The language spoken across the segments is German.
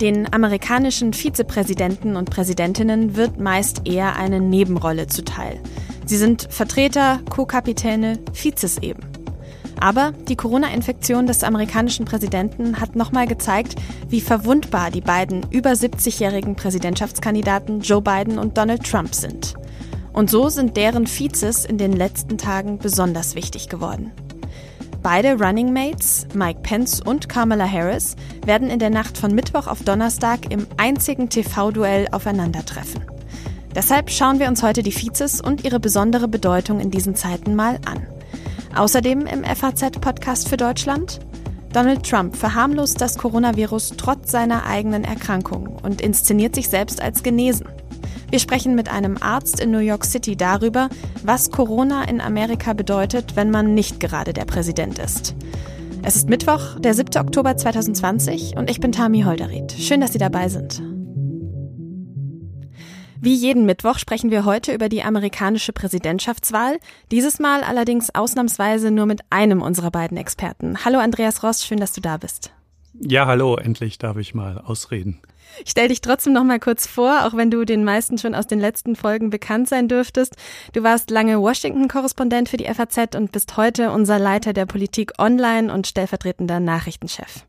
Den amerikanischen Vizepräsidenten und Präsidentinnen wird meist eher eine Nebenrolle zuteil. Sie sind Vertreter, Co-Kapitäne, Vizes eben. Aber die Corona-Infektion des amerikanischen Präsidenten hat nochmal gezeigt, wie verwundbar die beiden über 70-jährigen Präsidentschaftskandidaten Joe Biden und Donald Trump sind. Und so sind deren Vizes in den letzten Tagen besonders wichtig geworden. Beide Running Mates, Mike Pence und Kamala Harris, werden in der Nacht von Mittwoch auf Donnerstag im einzigen TV-Duell aufeinandertreffen. Deshalb schauen wir uns heute die Vizes und ihre besondere Bedeutung in diesen Zeiten mal an. Außerdem im FAZ-Podcast für Deutschland. Donald Trump verharmlost das Coronavirus trotz seiner eigenen Erkrankung und inszeniert sich selbst als genesen. Wir sprechen mit einem Arzt in New York City darüber, was Corona in Amerika bedeutet, wenn man nicht gerade der Präsident ist. Es ist Mittwoch, der 7. Oktober 2020 und ich bin Tami Holderried. Schön, dass Sie dabei sind. Wie jeden Mittwoch sprechen wir heute über die amerikanische Präsidentschaftswahl, dieses Mal allerdings ausnahmsweise nur mit einem unserer beiden Experten. Hallo Andreas Ross, schön, dass du da bist. Ja, hallo, endlich darf ich mal ausreden. Ich stell dich trotzdem noch mal kurz vor, auch wenn du den meisten schon aus den letzten Folgen bekannt sein dürftest. Du warst lange Washington-Korrespondent für die FAZ und bist heute unser Leiter der Politik online und stellvertretender Nachrichtenchef.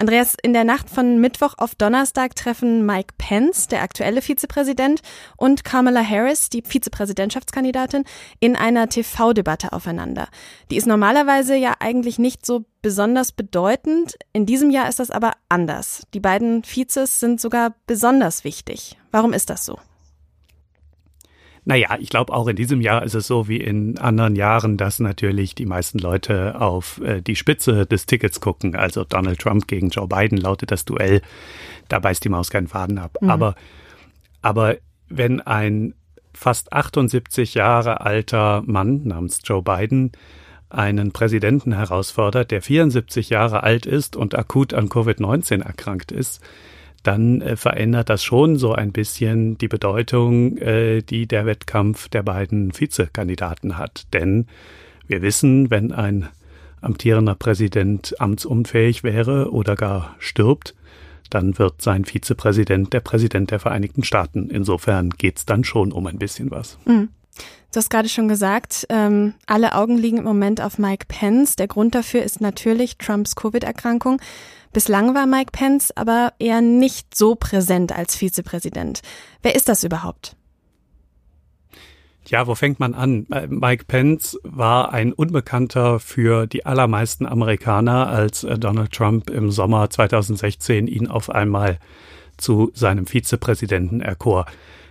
Andreas, in der Nacht von Mittwoch auf Donnerstag treffen Mike Pence, der aktuelle Vizepräsident, und Kamala Harris, die Vizepräsidentschaftskandidatin, in einer TV-Debatte aufeinander. Die ist normalerweise ja eigentlich nicht so besonders bedeutend. In diesem Jahr ist das aber anders. Die beiden Vizes sind sogar besonders wichtig. Warum ist das so? Naja, ich glaube, auch in diesem Jahr ist es so wie in anderen Jahren, dass natürlich die meisten Leute auf äh, die Spitze des Tickets gucken. Also Donald Trump gegen Joe Biden lautet das Duell. Da beißt die Maus keinen Faden ab. Mhm. Aber, aber wenn ein fast 78 Jahre alter Mann namens Joe Biden einen Präsidenten herausfordert, der 74 Jahre alt ist und akut an Covid-19 erkrankt ist, dann äh, verändert das schon so ein bisschen die Bedeutung, äh, die der Wettkampf der beiden Vizekandidaten hat. Denn wir wissen, wenn ein amtierender Präsident amtsunfähig wäre oder gar stirbt, dann wird sein Vizepräsident der Präsident der Vereinigten Staaten. Insofern geht's dann schon um ein bisschen was. Mhm. Du hast gerade schon gesagt, ähm, alle Augen liegen im Moment auf Mike Pence. Der Grund dafür ist natürlich Trumps Covid-Erkrankung. Bislang war Mike Pence aber eher nicht so präsent als Vizepräsident. Wer ist das überhaupt? Ja, wo fängt man an? Äh, Mike Pence war ein Unbekannter für die allermeisten Amerikaner, als äh, Donald Trump im Sommer 2016 ihn auf einmal zu seinem Vizepräsidenten erkor.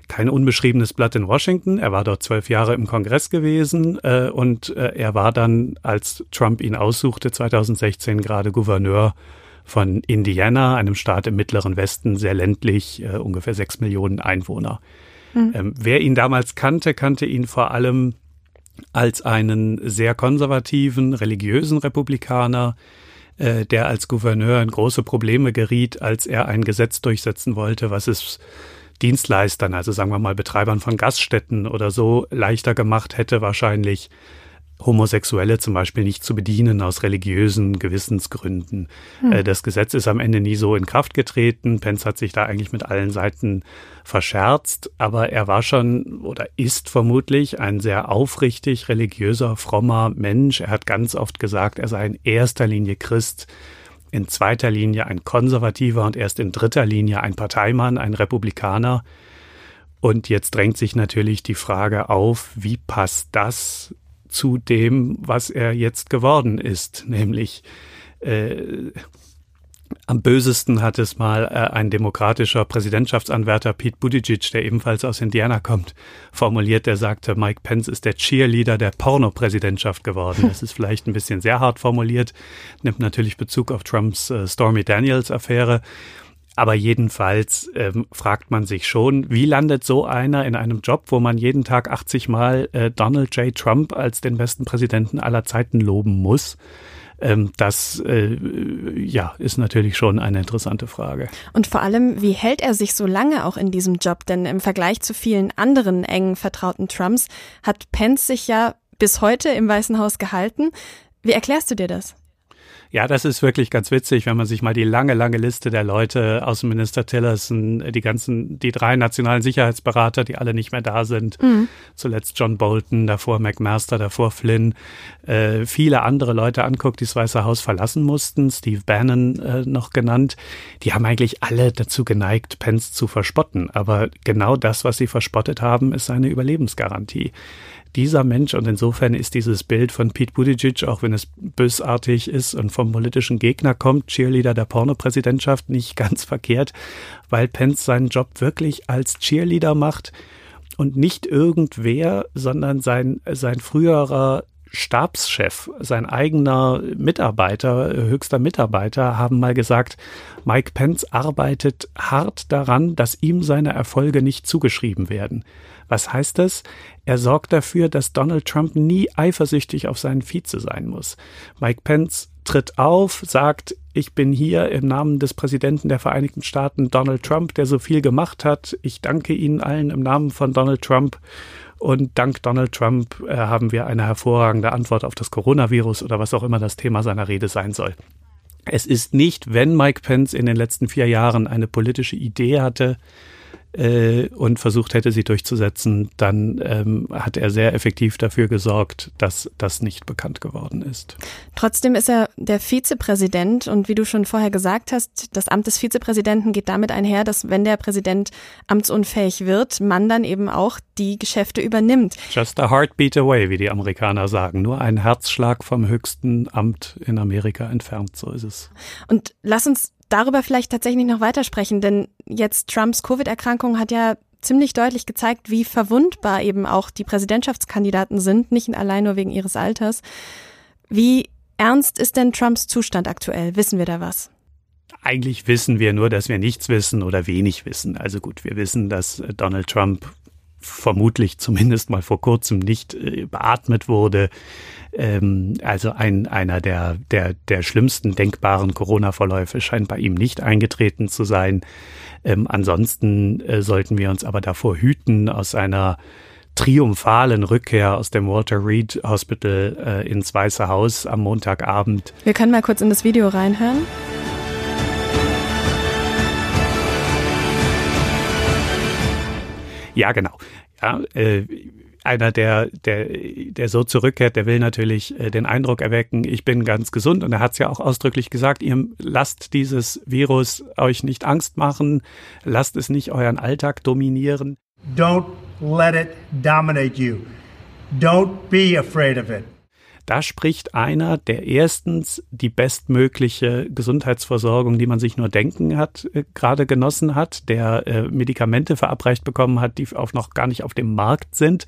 Kein unbeschriebenes Blatt in Washington. Er war dort zwölf Jahre im Kongress gewesen äh, und äh, er war dann, als Trump ihn aussuchte, 2016 gerade Gouverneur von Indiana, einem Staat im mittleren Westen, sehr ländlich, äh, ungefähr sechs Millionen Einwohner. Mhm. Ähm, wer ihn damals kannte, kannte ihn vor allem als einen sehr konservativen, religiösen Republikaner, äh, der als Gouverneur in große Probleme geriet, als er ein Gesetz durchsetzen wollte, was es Dienstleistern, also sagen wir mal Betreibern von Gaststätten oder so, leichter gemacht hätte, wahrscheinlich Homosexuelle zum Beispiel nicht zu bedienen aus religiösen Gewissensgründen. Hm. Das Gesetz ist am Ende nie so in Kraft getreten. Pence hat sich da eigentlich mit allen Seiten verscherzt, aber er war schon oder ist vermutlich ein sehr aufrichtig religiöser, frommer Mensch. Er hat ganz oft gesagt, er sei in erster Linie Christ, in zweiter Linie ein Konservativer und erst in dritter Linie ein Parteimann, ein Republikaner. Und jetzt drängt sich natürlich die Frage auf, wie passt das zu dem, was er jetzt geworden ist, nämlich äh, am bösesten hat es mal äh, ein demokratischer Präsidentschaftsanwärter Pete Buttigieg, der ebenfalls aus Indiana kommt, formuliert. Der sagte, Mike Pence ist der Cheerleader der Porno-Präsidentschaft geworden. Das ist vielleicht ein bisschen sehr hart formuliert, nimmt natürlich Bezug auf Trumps äh, Stormy Daniels-Affäre. Aber jedenfalls ähm, fragt man sich schon, wie landet so einer in einem Job, wo man jeden Tag 80 Mal äh, Donald J. Trump als den besten Präsidenten aller Zeiten loben muss? Ähm, das äh, ja ist natürlich schon eine interessante Frage. Und vor allem, wie hält er sich so lange auch in diesem Job? Denn im Vergleich zu vielen anderen engen vertrauten Trumps hat Pence sich ja bis heute im Weißen Haus gehalten. Wie erklärst du dir das? Ja, das ist wirklich ganz witzig, wenn man sich mal die lange, lange Liste der Leute, Außenminister Tillerson, die ganzen, die drei nationalen Sicherheitsberater, die alle nicht mehr da sind, mhm. zuletzt John Bolton, davor McMaster, davor Flynn, äh, viele andere Leute anguckt, die das Weiße Haus verlassen mussten, Steve Bannon äh, noch genannt, die haben eigentlich alle dazu geneigt, Pence zu verspotten. Aber genau das, was sie verspottet haben, ist seine Überlebensgarantie dieser Mensch und insofern ist dieses Bild von Pete Buttigieg, auch wenn es bösartig ist und vom politischen Gegner kommt, Cheerleader der Pornopräsidentschaft, nicht ganz verkehrt, weil Pence seinen Job wirklich als Cheerleader macht und nicht irgendwer, sondern sein, sein früherer Stabschef, sein eigener Mitarbeiter, höchster Mitarbeiter, haben mal gesagt, Mike Pence arbeitet hart daran, dass ihm seine Erfolge nicht zugeschrieben werden. Was heißt das? Er sorgt dafür, dass Donald Trump nie eifersüchtig auf seinen Vize sein muss. Mike Pence tritt auf, sagt, ich bin hier im Namen des Präsidenten der Vereinigten Staaten, Donald Trump, der so viel gemacht hat. Ich danke Ihnen allen im Namen von Donald Trump. Und dank Donald Trump äh, haben wir eine hervorragende Antwort auf das Coronavirus oder was auch immer das Thema seiner Rede sein soll. Es ist nicht, wenn Mike Pence in den letzten vier Jahren eine politische Idee hatte, äh, und versucht hätte, sie durchzusetzen, dann ähm, hat er sehr effektiv dafür gesorgt, dass das nicht bekannt geworden ist. Trotzdem ist er der Vizepräsident und wie du schon vorher gesagt hast, das Amt des Vizepräsidenten geht damit einher, dass wenn der Präsident amtsunfähig wird, man dann eben auch die Geschäfte übernimmt. Just a heartbeat away, wie die Amerikaner sagen. Nur ein Herzschlag vom höchsten Amt in Amerika entfernt, so ist es. Und lass uns darüber vielleicht tatsächlich noch weitersprechen, denn jetzt Trumps Covid-Erkrankung hat ja ziemlich deutlich gezeigt, wie verwundbar eben auch die Präsidentschaftskandidaten sind, nicht allein nur wegen ihres Alters. Wie ernst ist denn Trumps Zustand aktuell? Wissen wir da was? Eigentlich wissen wir nur, dass wir nichts wissen oder wenig wissen. Also gut, wir wissen, dass Donald Trump vermutlich zumindest mal vor kurzem nicht äh, beatmet wurde. Ähm, also ein, einer der, der, der schlimmsten denkbaren Corona-Verläufe scheint bei ihm nicht eingetreten zu sein. Ähm, ansonsten äh, sollten wir uns aber davor hüten, aus einer triumphalen Rückkehr aus dem Walter Reed Hospital äh, ins Weiße Haus am Montagabend. Wir können mal kurz in das Video reinhören. Ja, genau. Ja, äh, einer, der, der, der so zurückkehrt, der will natürlich äh, den Eindruck erwecken, ich bin ganz gesund. Und er hat es ja auch ausdrücklich gesagt, ihr lasst dieses Virus euch nicht Angst machen, lasst es nicht euren Alltag dominieren. Don't let it dominate you. Don't be afraid of it. Da spricht einer, der erstens die bestmögliche Gesundheitsversorgung, die man sich nur denken hat, äh, gerade genossen hat, der äh, Medikamente verabreicht bekommen hat, die auch noch gar nicht auf dem Markt sind,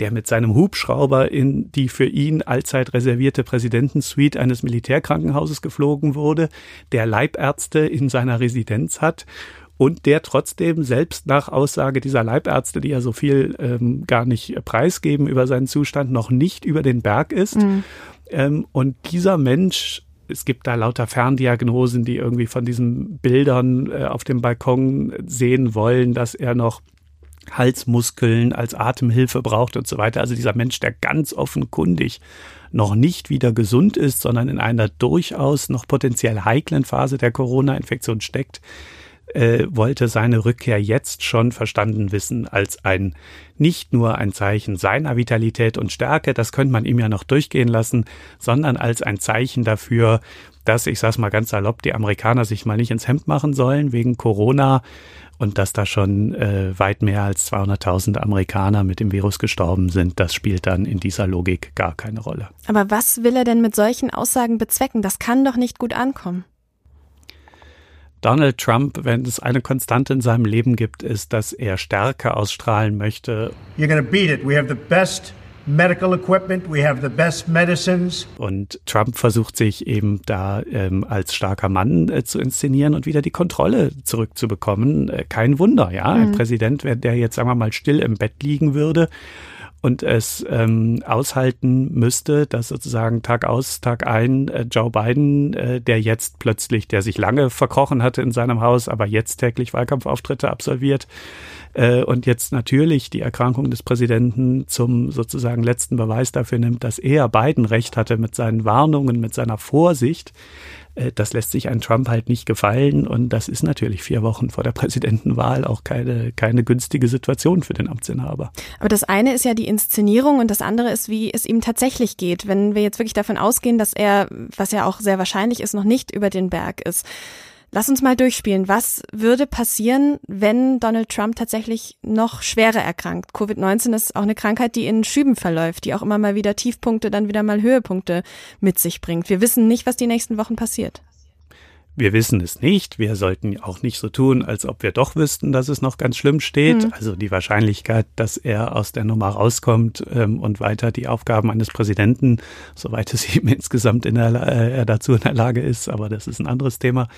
der mit seinem Hubschrauber in die für ihn allzeit reservierte Präsidentensuite eines Militärkrankenhauses geflogen wurde, der Leibärzte in seiner Residenz hat und der trotzdem selbst nach Aussage dieser Leibärzte, die ja so viel ähm, gar nicht preisgeben über seinen Zustand, noch nicht über den Berg ist. Mhm. Ähm, und dieser Mensch es gibt da lauter Ferndiagnosen, die irgendwie von diesen Bildern äh, auf dem Balkon sehen wollen, dass er noch Halsmuskeln als Atemhilfe braucht und so weiter. Also dieser Mensch, der ganz offenkundig noch nicht wieder gesund ist, sondern in einer durchaus noch potenziell heiklen Phase der Corona-Infektion steckt, äh, wollte seine Rückkehr jetzt schon verstanden wissen als ein nicht nur ein Zeichen seiner Vitalität und Stärke, das könnte man ihm ja noch durchgehen lassen, sondern als ein Zeichen dafür, dass, ich sag's mal ganz salopp, die Amerikaner sich mal nicht ins Hemd machen sollen wegen Corona und dass da schon äh, weit mehr als 200.000 Amerikaner mit dem Virus gestorben sind, das spielt dann in dieser Logik gar keine Rolle. Aber was will er denn mit solchen Aussagen bezwecken? Das kann doch nicht gut ankommen. Donald Trump, wenn es eine Konstante in seinem Leben gibt, ist, dass er Stärke ausstrahlen möchte. You're gonna beat it. We have the best medical equipment, we have the best medicines. Und Trump versucht sich eben da ähm, als starker Mann äh, zu inszenieren und wieder die Kontrolle zurückzubekommen. Äh, kein Wunder, ja. Mhm. Ein Präsident, der jetzt, sagen wir mal, still im Bett liegen würde und es ähm, aushalten müsste, dass sozusagen Tag aus, Tag ein äh, Joe Biden, äh, der jetzt plötzlich, der sich lange verkrochen hatte in seinem Haus, aber jetzt täglich Wahlkampfauftritte absolviert, äh, und jetzt natürlich die Erkrankung des Präsidenten zum sozusagen letzten Beweis dafür nimmt, dass er Biden recht hatte mit seinen Warnungen, mit seiner Vorsicht, das lässt sich ein Trump halt nicht gefallen. Und das ist natürlich vier Wochen vor der Präsidentenwahl auch keine, keine günstige Situation für den Amtsinhaber. Aber das eine ist ja die Inszenierung und das andere ist, wie es ihm tatsächlich geht. Wenn wir jetzt wirklich davon ausgehen, dass er, was ja auch sehr wahrscheinlich ist, noch nicht über den Berg ist. Lass uns mal durchspielen. Was würde passieren, wenn Donald Trump tatsächlich noch schwerer erkrankt? Covid-19 ist auch eine Krankheit, die in Schüben verläuft, die auch immer mal wieder Tiefpunkte, dann wieder mal Höhepunkte mit sich bringt. Wir wissen nicht, was die nächsten Wochen passiert. Wir wissen es nicht. Wir sollten auch nicht so tun, als ob wir doch wüssten, dass es noch ganz schlimm steht. Mhm. Also die Wahrscheinlichkeit, dass er aus der Nummer rauskommt ähm, und weiter die Aufgaben eines Präsidenten, soweit es ihm insgesamt in der, äh, er dazu in der Lage ist, aber das ist ein anderes Thema,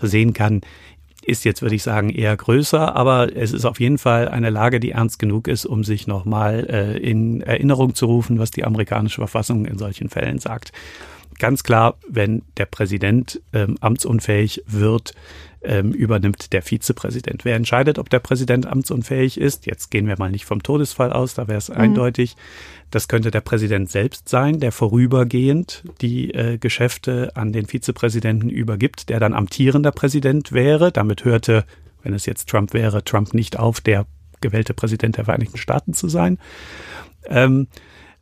sehen kann, ist jetzt, würde ich sagen, eher größer, aber es ist auf jeden Fall eine Lage, die ernst genug ist, um sich nochmal äh, in Erinnerung zu rufen, was die amerikanische Verfassung in solchen Fällen sagt ganz klar, wenn der Präsident ähm, amtsunfähig wird, ähm, übernimmt der Vizepräsident. Wer entscheidet, ob der Präsident amtsunfähig ist? Jetzt gehen wir mal nicht vom Todesfall aus, da wäre es mhm. eindeutig. Das könnte der Präsident selbst sein, der vorübergehend die äh, Geschäfte an den Vizepräsidenten übergibt, der dann amtierender Präsident wäre. Damit hörte, wenn es jetzt Trump wäre, Trump nicht auf, der gewählte Präsident der Vereinigten Staaten zu sein. Ähm,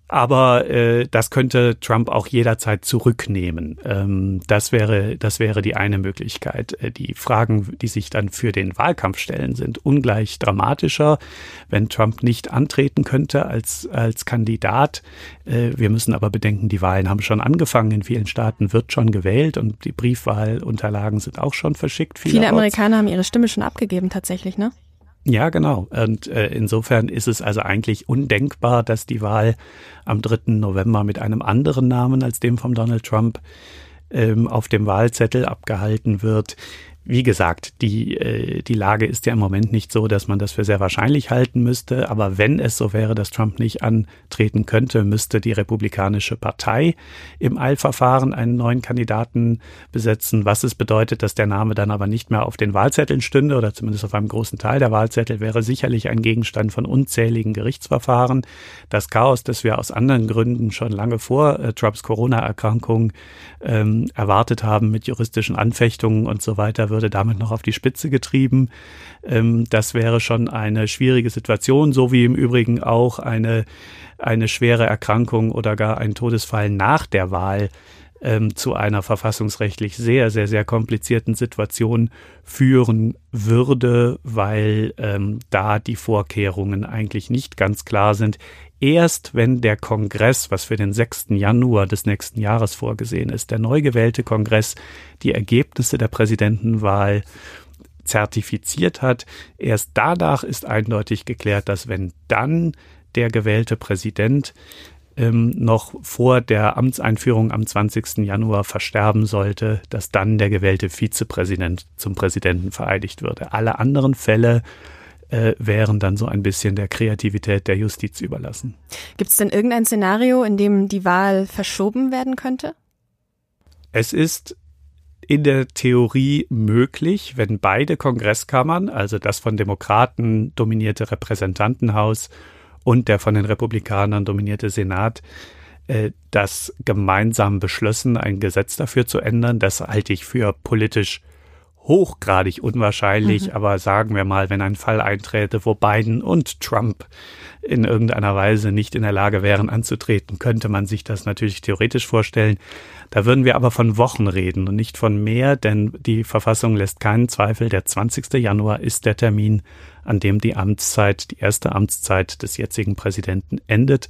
aber äh, das könnte Trump auch jederzeit zurücknehmen. Ähm, das wäre, das wäre die eine Möglichkeit. Äh, die Fragen, die sich dann für den Wahlkampf stellen, sind ungleich dramatischer. Wenn Trump nicht antreten könnte als als Kandidat, äh, wir müssen aber bedenken, die Wahlen haben schon angefangen. In vielen Staaten wird schon gewählt und die Briefwahlunterlagen sind auch schon verschickt. Viele Amerikaner haben ihre Stimme schon abgegeben, tatsächlich, ne? Ja, genau. Und äh, insofern ist es also eigentlich undenkbar, dass die Wahl am 3. November mit einem anderen Namen als dem von Donald Trump ähm, auf dem Wahlzettel abgehalten wird wie gesagt, die, äh, die Lage ist ja im Moment nicht so, dass man das für sehr wahrscheinlich halten müsste. Aber wenn es so wäre, dass Trump nicht antreten könnte, müsste die Republikanische Partei im Eilverfahren einen neuen Kandidaten besetzen, was es bedeutet, dass der Name dann aber nicht mehr auf den Wahlzetteln stünde oder zumindest auf einem großen Teil der Wahlzettel wäre sicherlich ein Gegenstand von unzähligen Gerichtsverfahren. Das Chaos, das wir aus anderen Gründen schon lange vor äh, Trumps Corona-Erkrankung ähm, erwartet haben mit juristischen Anfechtungen und so weiter, würde damit noch auf die Spitze getrieben. Ähm, das wäre schon eine schwierige Situation, so wie im Übrigen auch eine, eine schwere Erkrankung oder gar ein Todesfall nach der Wahl ähm, zu einer verfassungsrechtlich sehr, sehr, sehr komplizierten Situation führen würde, weil ähm, da die Vorkehrungen eigentlich nicht ganz klar sind. Erst wenn der Kongress, was für den 6. Januar des nächsten Jahres vorgesehen ist, der neu gewählte Kongress die Ergebnisse der Präsidentenwahl zertifiziert hat, erst danach ist eindeutig geklärt, dass wenn dann der gewählte Präsident ähm, noch vor der Amtseinführung am 20. Januar versterben sollte, dass dann der gewählte Vizepräsident zum Präsidenten vereidigt würde. Alle anderen Fälle äh, wären dann so ein bisschen der Kreativität der Justiz überlassen. Gibt es denn irgendein Szenario, in dem die Wahl verschoben werden könnte? Es ist in der Theorie möglich, wenn beide Kongresskammern, also das von Demokraten dominierte Repräsentantenhaus und der von den Republikanern dominierte Senat, äh, das gemeinsam beschlossen, ein Gesetz dafür zu ändern. Das halte ich für politisch hochgradig unwahrscheinlich, mhm. aber sagen wir mal, wenn ein Fall einträte, wo Biden und Trump in irgendeiner Weise nicht in der Lage wären anzutreten, könnte man sich das natürlich theoretisch vorstellen. Da würden wir aber von Wochen reden und nicht von mehr, denn die Verfassung lässt keinen Zweifel, der 20. Januar ist der Termin, an dem die Amtszeit, die erste Amtszeit des jetzigen Präsidenten endet.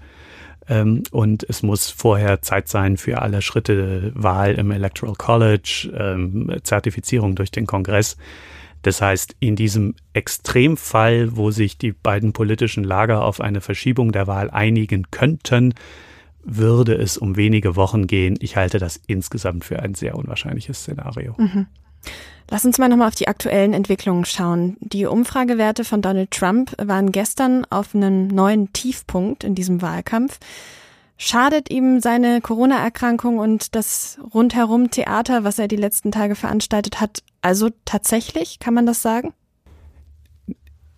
Ähm, und es muss vorher Zeit sein für alle Schritte Wahl im Electoral College, ähm, Zertifizierung durch den Kongress. Das heißt, in diesem Extremfall, wo sich die beiden politischen Lager auf eine Verschiebung der Wahl einigen könnten, würde es um wenige Wochen gehen. Ich halte das insgesamt für ein sehr unwahrscheinliches Szenario. Mhm. Lass uns mal nochmal auf die aktuellen Entwicklungen schauen. Die Umfragewerte von Donald Trump waren gestern auf einem neuen Tiefpunkt in diesem Wahlkampf. Schadet ihm seine Corona-Erkrankung und das rundherum Theater, was er die letzten Tage veranstaltet hat, also tatsächlich, kann man das sagen?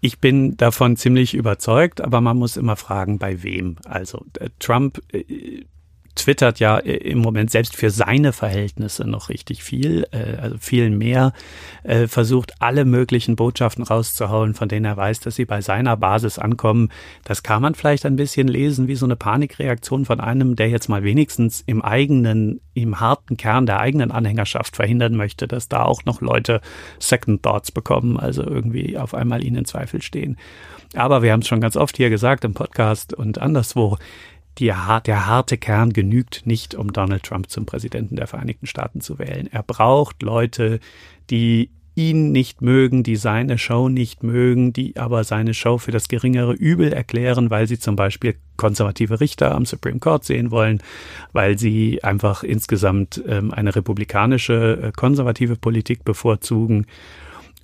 Ich bin davon ziemlich überzeugt, aber man muss immer fragen, bei wem. Also äh, Trump äh, twittert ja äh, im Moment selbst für seine Verhältnisse noch richtig viel, äh, also viel mehr, äh, versucht alle möglichen Botschaften rauszuhauen, von denen er weiß, dass sie bei seiner Basis ankommen. Das kann man vielleicht ein bisschen lesen wie so eine Panikreaktion von einem, der jetzt mal wenigstens im eigenen, im harten Kern der eigenen Anhängerschaft verhindern möchte, dass da auch noch Leute Second Thoughts bekommen, also irgendwie auf einmal ihnen Zweifel stehen. Aber wir haben es schon ganz oft hier gesagt im Podcast und anderswo, die, der harte Kern genügt nicht, um Donald Trump zum Präsidenten der Vereinigten Staaten zu wählen. Er braucht Leute, die ihn nicht mögen, die seine Show nicht mögen, die aber seine Show für das geringere Übel erklären, weil sie zum Beispiel konservative Richter am Supreme Court sehen wollen, weil sie einfach insgesamt ähm, eine republikanische, äh, konservative Politik bevorzugen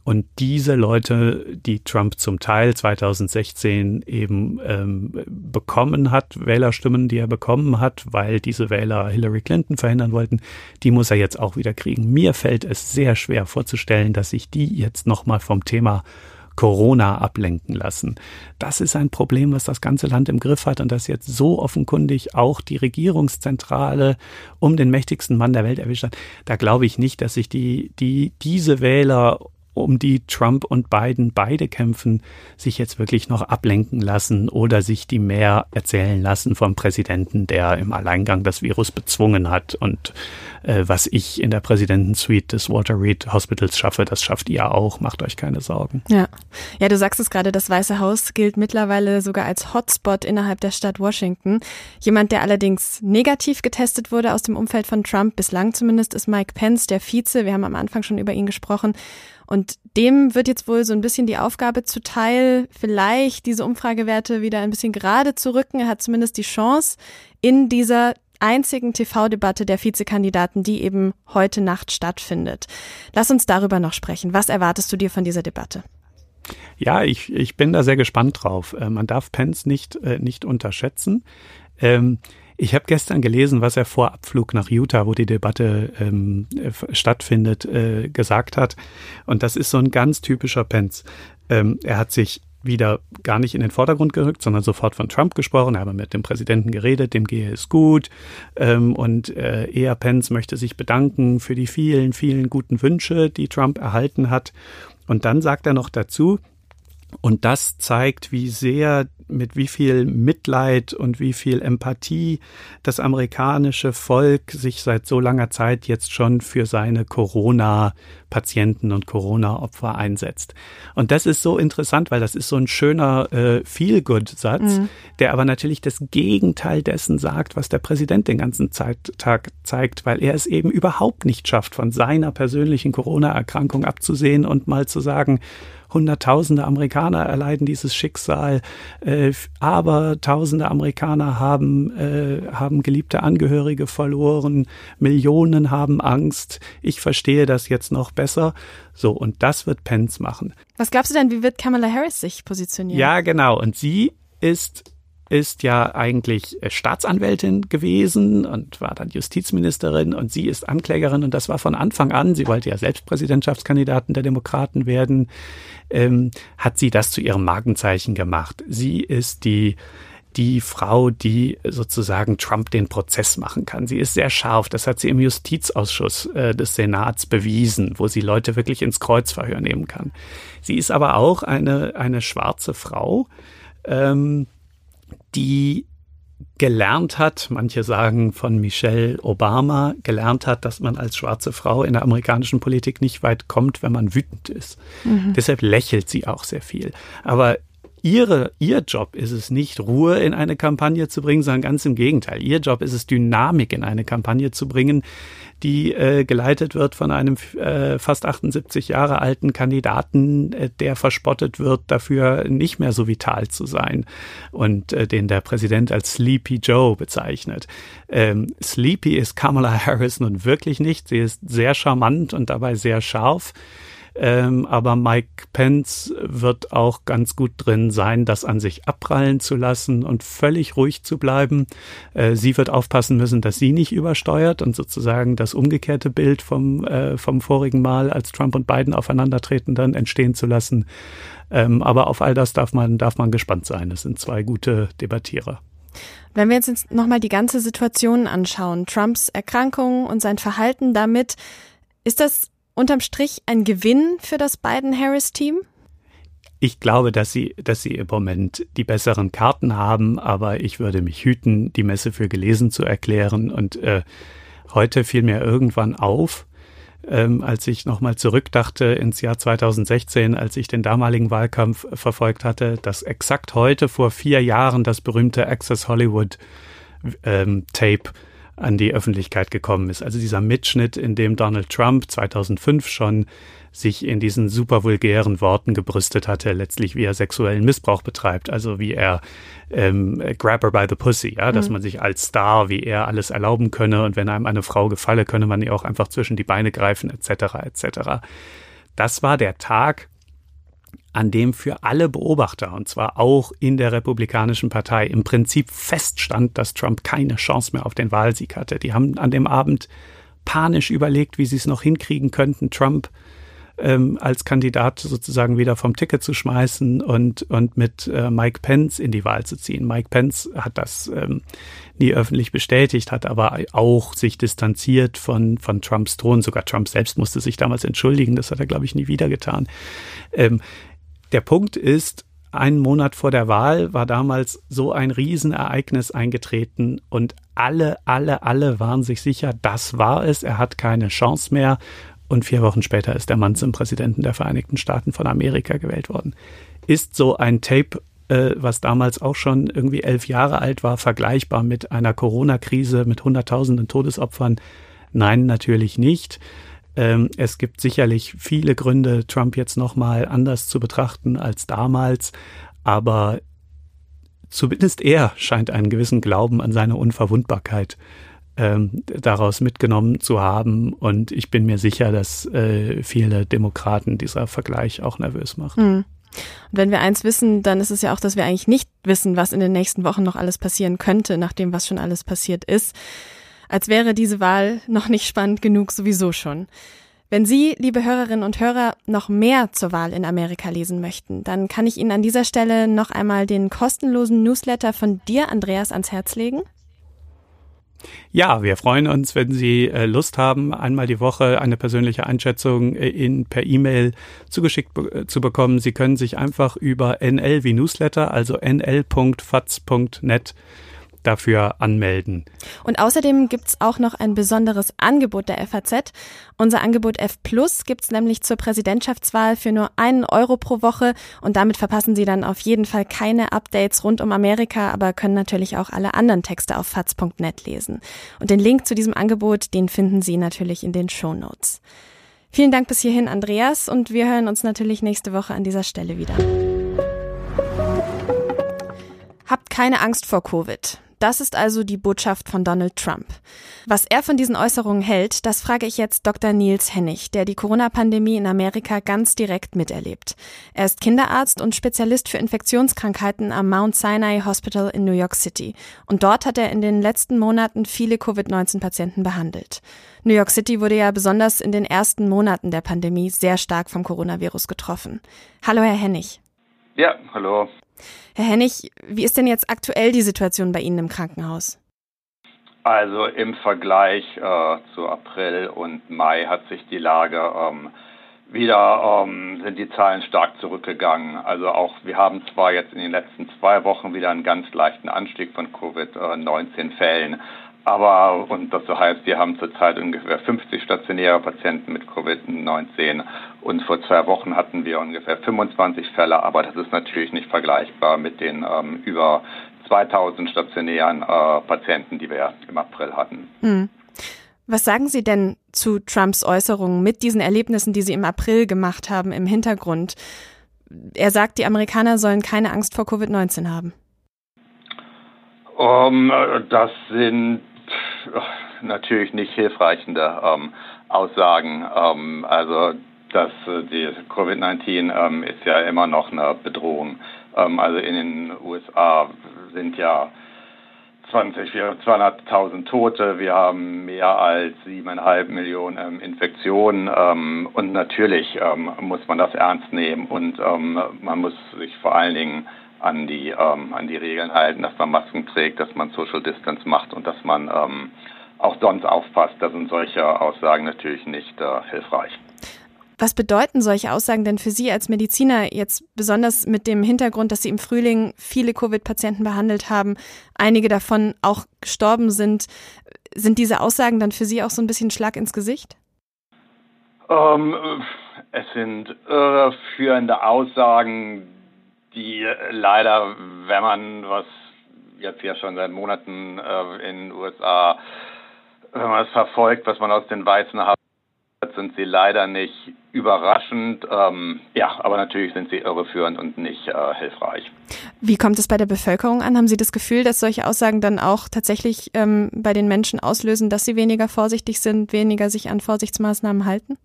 und diese Leute, die Trump zum Teil 2016 eben ähm, bekommen hat, Wählerstimmen, die er bekommen hat, weil diese Wähler Hillary Clinton verhindern wollten, die muss er jetzt auch wieder kriegen. Mir fällt es sehr schwer vorzustellen, dass sich die jetzt nochmal vom Thema Corona ablenken lassen. Das ist ein Problem, was das ganze Land im Griff hat und das jetzt so offenkundig auch die Regierungszentrale um den mächtigsten Mann der Welt erwischt hat. Da glaube ich nicht, dass sich die, die, diese Wähler um die Trump und Biden beide kämpfen, sich jetzt wirklich noch ablenken lassen oder sich die mehr erzählen lassen vom Präsidenten, der im Alleingang das Virus bezwungen hat. Und äh, was ich in der Präsidentensuite des Walter Reed Hospitals schaffe, das schafft ihr auch. Macht euch keine Sorgen. Ja, ja, du sagst es gerade, das Weiße Haus gilt mittlerweile sogar als Hotspot innerhalb der Stadt Washington. Jemand, der allerdings negativ getestet wurde aus dem Umfeld von Trump, bislang zumindest, ist Mike Pence, der Vize. Wir haben am Anfang schon über ihn gesprochen. Und dem wird jetzt wohl so ein bisschen die Aufgabe zuteil, vielleicht diese Umfragewerte wieder ein bisschen gerade zu rücken. Er hat zumindest die Chance, in dieser einzigen TV-Debatte der Vizekandidaten, die eben heute Nacht stattfindet. Lass uns darüber noch sprechen. Was erwartest du dir von dieser Debatte? Ja, ich, ich bin da sehr gespannt drauf. Äh, man darf Pence nicht, äh, nicht unterschätzen. Ähm, ich habe gestern gelesen, was er vor Abflug nach Utah, wo die Debatte ähm, stattfindet, äh, gesagt hat. Und das ist so ein ganz typischer Pence. Ähm, er hat sich wieder gar nicht in den Vordergrund gerückt, sondern sofort von Trump gesprochen. Er habe mit dem Präsidenten geredet, dem gehe es gut. Ähm, und äh, er, Pence, möchte sich bedanken für die vielen, vielen guten Wünsche, die Trump erhalten hat. Und dann sagt er noch dazu, und das zeigt, wie sehr, mit wie viel Mitleid und wie viel Empathie das amerikanische Volk sich seit so langer Zeit jetzt schon für seine Corona-Patienten und Corona-Opfer einsetzt. Und das ist so interessant, weil das ist so ein schöner äh, Feel-Good-Satz, mhm. der aber natürlich das Gegenteil dessen sagt, was der Präsident den ganzen Tag zeigt, weil er es eben überhaupt nicht schafft, von seiner persönlichen Corona-Erkrankung abzusehen und mal zu sagen, Hunderttausende Amerikaner erleiden dieses Schicksal, äh, aber Tausende Amerikaner haben, äh, haben geliebte Angehörige verloren, Millionen haben Angst. Ich verstehe das jetzt noch besser. So, und das wird Pence machen. Was glaubst du denn, wie wird Kamala Harris sich positionieren? Ja, genau. Und sie ist ist ja eigentlich äh, Staatsanwältin gewesen und war dann Justizministerin und sie ist Anklägerin und das war von Anfang an, sie wollte ja selbst Präsidentschaftskandidaten der Demokraten werden, ähm, hat sie das zu ihrem Markenzeichen gemacht. Sie ist die die Frau, die sozusagen Trump den Prozess machen kann. Sie ist sehr scharf. Das hat sie im Justizausschuss äh, des Senats bewiesen, wo sie Leute wirklich ins Kreuzverhör nehmen kann. Sie ist aber auch eine, eine schwarze Frau, ähm, die gelernt hat, manche sagen von Michelle Obama, gelernt hat, dass man als schwarze Frau in der amerikanischen Politik nicht weit kommt, wenn man wütend ist. Mhm. Deshalb lächelt sie auch sehr viel. Aber ihre, ihr Job ist es nicht, Ruhe in eine Kampagne zu bringen, sondern ganz im Gegenteil. Ihr Job ist es, Dynamik in eine Kampagne zu bringen, die äh, geleitet wird von einem äh, fast 78 Jahre alten Kandidaten, äh, der verspottet wird, dafür nicht mehr so vital zu sein und äh, den der Präsident als Sleepy Joe bezeichnet. Ähm, Sleepy ist Kamala Harris nun wirklich nicht. Sie ist sehr charmant und dabei sehr scharf. Ähm, aber Mike Pence wird auch ganz gut drin sein, das an sich abprallen zu lassen und völlig ruhig zu bleiben. Äh, sie wird aufpassen müssen, dass sie nicht übersteuert und sozusagen das umgekehrte Bild vom, äh, vom vorigen Mal, als Trump und Biden aufeinandertreten, dann entstehen zu lassen. Ähm, aber auf all das darf man, darf man gespannt sein. Es sind zwei gute Debattierer. Wenn wir jetzt nochmal die ganze Situation anschauen, Trumps Erkrankung und sein Verhalten damit, ist das unterm Strich ein Gewinn für das Biden-Harris-Team? Ich glaube, dass sie, dass sie im Moment die besseren Karten haben, aber ich würde mich hüten, die Messe für gelesen zu erklären. Und äh, heute fiel mir irgendwann auf, ähm, als ich nochmal zurückdachte ins Jahr 2016, als ich den damaligen Wahlkampf verfolgt hatte, dass exakt heute vor vier Jahren das berühmte Access Hollywood ähm, Tape an die Öffentlichkeit gekommen ist. Also dieser Mitschnitt, in dem Donald Trump 2005 schon sich in diesen super vulgären Worten gebrüstet hatte, letztlich wie er sexuellen Missbrauch betreibt, also wie er ähm, grab her by the pussy, ja, dass mhm. man sich als Star wie er alles erlauben könne und wenn einem eine Frau gefalle, könne man ihr auch einfach zwischen die Beine greifen, etc. etc. Das war der Tag, an dem für alle Beobachter, und zwar auch in der Republikanischen Partei, im Prinzip feststand, dass Trump keine Chance mehr auf den Wahlsieg hatte. Die haben an dem Abend panisch überlegt, wie sie es noch hinkriegen könnten, Trump ähm, als Kandidat sozusagen wieder vom Ticket zu schmeißen und, und mit äh, Mike Pence in die Wahl zu ziehen. Mike Pence hat das ähm, nie öffentlich bestätigt, hat aber auch sich distanziert von, von Trumps Thron. Sogar Trump selbst musste sich damals entschuldigen. Das hat er, glaube ich, nie wieder getan. Ähm, der Punkt ist, einen Monat vor der Wahl war damals so ein Riesenereignis eingetreten und alle, alle, alle waren sich sicher, das war es, er hat keine Chance mehr. Und vier Wochen später ist der Mann zum Präsidenten der Vereinigten Staaten von Amerika gewählt worden. Ist so ein Tape, äh, was damals auch schon irgendwie elf Jahre alt war, vergleichbar mit einer Corona-Krise mit Hunderttausenden Todesopfern? Nein, natürlich nicht. Ähm, es gibt sicherlich viele Gründe, Trump jetzt nochmal anders zu betrachten als damals, aber zumindest er scheint einen gewissen Glauben an seine Unverwundbarkeit ähm, daraus mitgenommen zu haben. Und ich bin mir sicher, dass äh, viele Demokraten dieser Vergleich auch nervös macht. Mhm. Und wenn wir eins wissen, dann ist es ja auch, dass wir eigentlich nicht wissen, was in den nächsten Wochen noch alles passieren könnte, nach dem, was schon alles passiert ist als wäre diese Wahl noch nicht spannend genug sowieso schon. Wenn Sie, liebe Hörerinnen und Hörer, noch mehr zur Wahl in Amerika lesen möchten, dann kann ich Ihnen an dieser Stelle noch einmal den kostenlosen Newsletter von dir, Andreas, ans Herz legen. Ja, wir freuen uns, wenn Sie äh, Lust haben, einmal die Woche eine persönliche Einschätzung äh, in, per E-Mail zugeschickt äh, zu bekommen. Sie können sich einfach über NL wie Newsletter, also nl.faz.net dafür anmelden. Und außerdem gibt's auch noch ein besonderes Angebot der FAZ. Unser Angebot F Plus gibt's nämlich zur Präsidentschaftswahl für nur einen Euro pro Woche und damit verpassen Sie dann auf jeden Fall keine Updates rund um Amerika, aber können natürlich auch alle anderen Texte auf faz.net lesen. Und den Link zu diesem Angebot, den finden Sie natürlich in den Show Notes. Vielen Dank bis hierhin, Andreas, und wir hören uns natürlich nächste Woche an dieser Stelle wieder. Habt keine Angst vor Covid. Das ist also die Botschaft von Donald Trump. Was er von diesen Äußerungen hält, das frage ich jetzt Dr. Nils Hennig, der die Corona-Pandemie in Amerika ganz direkt miterlebt. Er ist Kinderarzt und Spezialist für Infektionskrankheiten am Mount Sinai Hospital in New York City. Und dort hat er in den letzten Monaten viele Covid-19-Patienten behandelt. New York City wurde ja besonders in den ersten Monaten der Pandemie sehr stark vom Coronavirus getroffen. Hallo, Herr Hennig. Ja, hallo. Herr Hennig, wie ist denn jetzt aktuell die Situation bei Ihnen im Krankenhaus? Also im Vergleich äh, zu April und Mai hat sich die Lage ähm, wieder, ähm, sind die Zahlen stark zurückgegangen. Also auch wir haben zwar jetzt in den letzten zwei Wochen wieder einen ganz leichten Anstieg von Covid-19-Fällen, aber, und das heißt, wir haben zurzeit ungefähr 50 stationäre Patienten mit Covid-19 und vor zwei Wochen hatten wir ungefähr 25 Fälle, aber das ist natürlich nicht vergleichbar mit den ähm, über 2000 stationären äh, Patienten, die wir im April hatten. Hm. Was sagen Sie denn zu Trumps Äußerungen mit diesen Erlebnissen, die Sie im April gemacht haben, im Hintergrund? Er sagt, die Amerikaner sollen keine Angst vor Covid-19 haben. Um, das sind natürlich nicht hilfreichende ähm, Aussagen. Ähm, also dass äh, die Covid-19 ähm, ist ja immer noch eine Bedrohung. Ähm, also in den USA sind ja 20, 200.000 Tote, wir haben mehr als siebeneinhalb Millionen ähm, Infektionen und natürlich muss man das ernst nehmen und man muss sich vor allen Dingen an die, an die Regeln halten, dass man Masken trägt, dass man Social Distance macht und dass man auch sonst aufpasst. Da sind solche Aussagen natürlich nicht äh, hilfreich. Was bedeuten solche Aussagen denn für Sie als Mediziner jetzt besonders mit dem Hintergrund, dass Sie im Frühling viele Covid-Patienten behandelt haben, einige davon auch gestorben sind? Sind diese Aussagen dann für Sie auch so ein bisschen Schlag ins Gesicht? Ähm, es sind irreführende Aussagen, die leider, wenn man was jetzt ja schon seit Monaten äh, in den USA, wenn man es verfolgt, was man aus den Weißen hat, sind sie leider nicht überraschend. Ähm, ja, aber natürlich sind sie irreführend und nicht äh, hilfreich. Wie kommt es bei der Bevölkerung an? Haben Sie das Gefühl, dass solche Aussagen dann auch tatsächlich ähm, bei den Menschen auslösen, dass sie weniger vorsichtig sind, weniger sich an Vorsichtsmaßnahmen halten?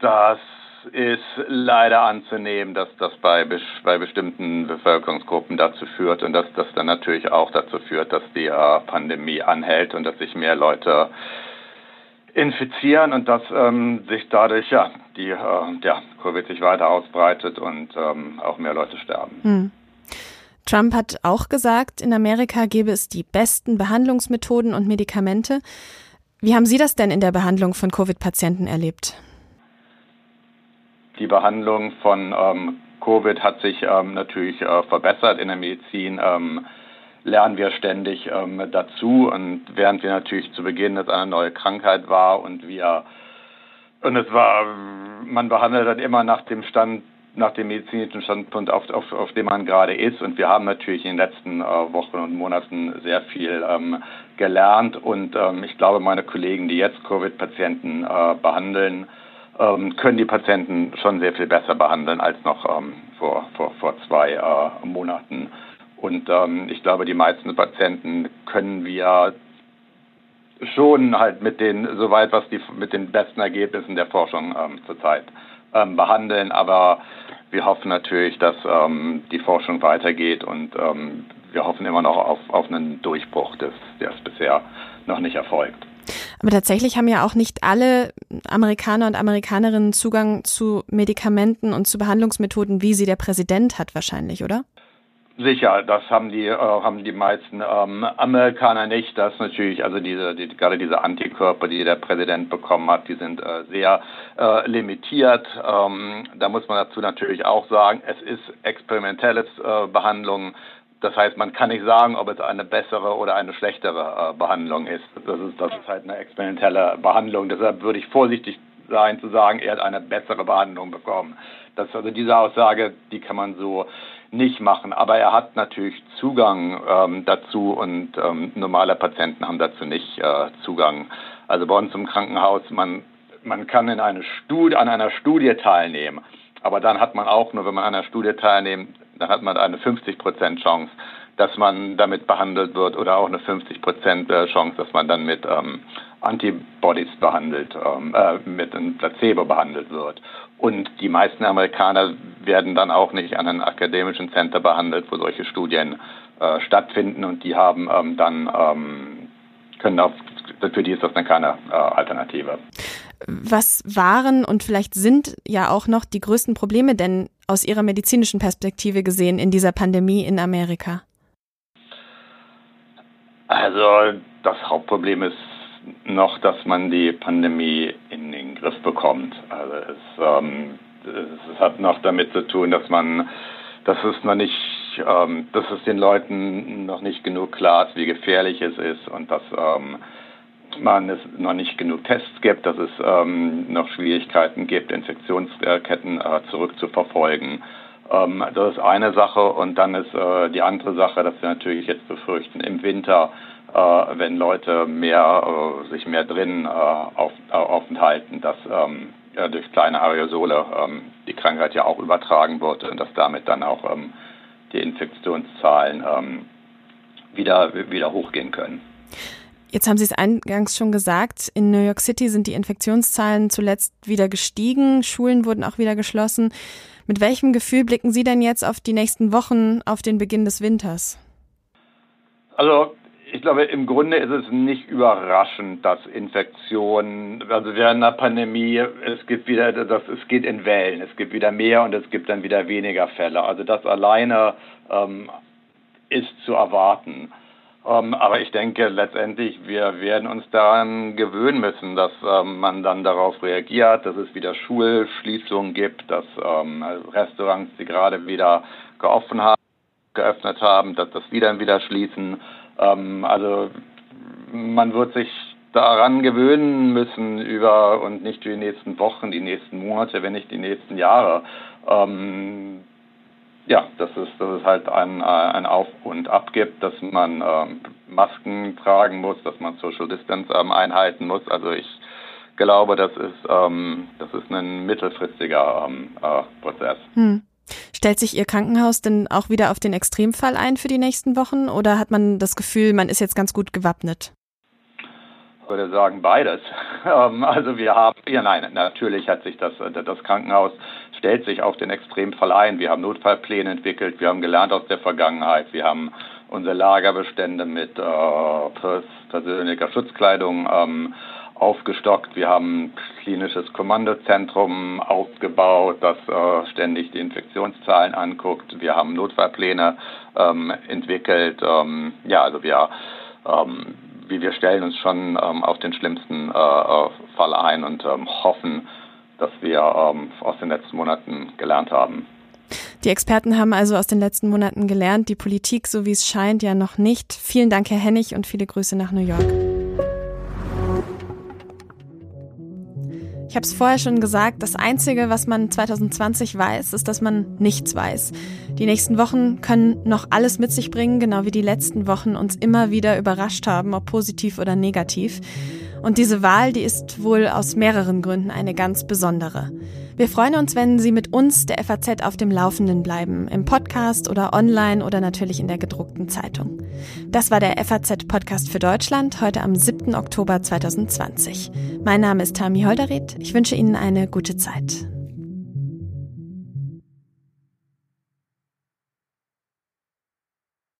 Das ist leider anzunehmen, dass das bei, bei bestimmten Bevölkerungsgruppen dazu führt und dass das dann natürlich auch dazu führt, dass die äh, Pandemie anhält und dass sich mehr Leute infizieren und dass ähm, sich dadurch ja die äh, ja, Covid sich weiter ausbreitet und ähm, auch mehr Leute sterben. Hm. Trump hat auch gesagt, in Amerika gäbe es die besten Behandlungsmethoden und Medikamente. Wie haben Sie das denn in der Behandlung von Covid-Patienten erlebt? Die Behandlung von ähm, Covid hat sich ähm, natürlich äh, verbessert in der Medizin. Ähm, lernen wir ständig ähm, dazu. Und während wir natürlich zu Beginn es eine neue Krankheit war und wir und es war, man behandelt dann immer nach dem Stand, nach dem medizinischen Standpunkt, auf, auf, auf dem man gerade ist. Und wir haben natürlich in den letzten äh, Wochen und Monaten sehr viel ähm, gelernt. Und ähm, ich glaube, meine Kollegen, die jetzt Covid-Patienten äh, behandeln, ähm, können die Patienten schon sehr viel besser behandeln als noch ähm, vor, vor, vor zwei äh, Monaten. Und ähm, ich glaube, die meisten Patienten können wir schon halt mit den, soweit was die mit den besten Ergebnissen der Forschung ähm, zurzeit ähm, behandeln. Aber wir hoffen natürlich, dass ähm, die Forschung weitergeht und ähm, wir hoffen immer noch auf, auf einen Durchbruch, des, der ist bisher noch nicht erfolgt. Aber tatsächlich haben ja auch nicht alle Amerikaner und Amerikanerinnen Zugang zu Medikamenten und zu Behandlungsmethoden, wie sie der Präsident hat, wahrscheinlich, oder? Sicher, das haben die äh, haben die meisten ähm, Amerikaner nicht. Das natürlich, also diese die, gerade diese Antikörper, die der Präsident bekommen hat, die sind äh, sehr äh, limitiert. Ähm, da muss man dazu natürlich auch sagen, es ist experimentelles äh, Behandlung. Das heißt, man kann nicht sagen, ob es eine bessere oder eine schlechtere äh, Behandlung ist. Das ist das ist halt eine experimentelle Behandlung. Deshalb würde ich vorsichtig sein zu sagen, er hat eine bessere Behandlung bekommen. Das also diese Aussage, die kann man so nicht machen. Aber er hat natürlich Zugang ähm, dazu und ähm, normale Patienten haben dazu nicht äh, Zugang. Also bei uns im Krankenhaus, man, man kann in eine Studie, an einer Studie teilnehmen. Aber dann hat man auch nur, wenn man an einer Studie teilnimmt, dann hat man eine 50 Prozent Chance, dass man damit behandelt wird oder auch eine 50 Prozent äh, Chance, dass man dann mit ähm, Antibodies behandelt, ähm, äh, mit einem Placebo behandelt wird. Und die meisten Amerikaner werden dann auch nicht an einem akademischen Center behandelt, wo solche Studien äh, stattfinden und die haben ähm, dann ähm, können auf, für die ist das dann keine äh, Alternative. Was waren und vielleicht sind ja auch noch die größten Probleme denn aus Ihrer medizinischen Perspektive gesehen in dieser Pandemie in Amerika? Also das Hauptproblem ist noch, dass man die Pandemie in den Griff bekommt. Also es, ähm, es hat noch damit zu tun, dass man, dass es noch nicht, ähm, dass es den Leuten noch nicht genug klar ist, wie gefährlich es ist und dass ähm, man es noch nicht genug Tests gibt, dass es ähm, noch Schwierigkeiten gibt, Infektionsketten äh, zurückzuverfolgen. Ähm, das ist eine Sache und dann ist äh, die andere Sache, dass wir natürlich jetzt befürchten, im Winter äh, wenn Leute mehr, äh, sich mehr drin äh, auf, aufenthalten, dass ähm, durch kleine Aerosole ähm, die Krankheit ja auch übertragen wird und dass damit dann auch ähm, die Infektionszahlen ähm, wieder, wieder hochgehen können. Jetzt haben Sie es eingangs schon gesagt, in New York City sind die Infektionszahlen zuletzt wieder gestiegen, Schulen wurden auch wieder geschlossen. Mit welchem Gefühl blicken Sie denn jetzt auf die nächsten Wochen, auf den Beginn des Winters? Also ich glaube, im Grunde ist es nicht überraschend, dass Infektionen, also während einer Pandemie, es gibt wieder, das, es geht in Wellen, es gibt wieder mehr und es gibt dann wieder weniger Fälle. Also das alleine ähm, ist zu erwarten. Ähm, aber ich denke letztendlich, wir werden uns daran gewöhnen müssen, dass ähm, man dann darauf reagiert, dass es wieder Schulschließungen gibt, dass ähm, Restaurants, die gerade wieder geöffnet haben, geöffnet haben, dass das wieder wieder schließen. Ähm, also man wird sich daran gewöhnen müssen über und nicht die nächsten Wochen, die nächsten Monate, wenn nicht die nächsten Jahre. Ähm, ja, dass es, dass es halt ein, ein Auf und Ab gibt, dass man ähm, Masken tragen muss, dass man Social Distance ähm, einhalten muss. Also ich glaube, das ist, ähm, das ist ein mittelfristiger ähm, äh, Prozess. Hm. Stellt sich Ihr Krankenhaus denn auch wieder auf den Extremfall ein für die nächsten Wochen oder hat man das Gefühl, man ist jetzt ganz gut gewappnet? Ich würde sagen beides. Ähm, also wir haben, ja nein, natürlich hat sich das, das Krankenhaus stellt sich auf den Extremfall ein. Wir haben Notfallpläne entwickelt, wir haben gelernt aus der Vergangenheit, wir haben unsere Lagerbestände mit äh, persönlicher Schutzkleidung ähm, aufgestockt. Wir haben ein klinisches Kommandozentrum aufgebaut, das äh, ständig die Infektionszahlen anguckt. Wir haben Notfallpläne ähm, entwickelt. Ähm, ja, also wir, ähm, wir stellen uns schon ähm, auf den schlimmsten äh, äh Fall ein und ähm, hoffen, dass wir ähm, aus den letzten Monaten gelernt haben. Die Experten haben also aus den letzten Monaten gelernt, die Politik, so wie es scheint, ja noch nicht. Vielen Dank, Herr Hennig, und viele Grüße nach New York. Ich habe es vorher schon gesagt, das Einzige, was man 2020 weiß, ist, dass man nichts weiß. Die nächsten Wochen können noch alles mit sich bringen, genau wie die letzten Wochen uns immer wieder überrascht haben, ob positiv oder negativ. Und diese Wahl, die ist wohl aus mehreren Gründen eine ganz besondere. Wir freuen uns, wenn Sie mit uns der FAZ auf dem Laufenden bleiben, im Podcast oder online oder natürlich in der gedruckten Zeitung. Das war der FAZ Podcast für Deutschland heute am 7. Oktober 2020. Mein Name ist Tami Holderried. Ich wünsche Ihnen eine gute Zeit.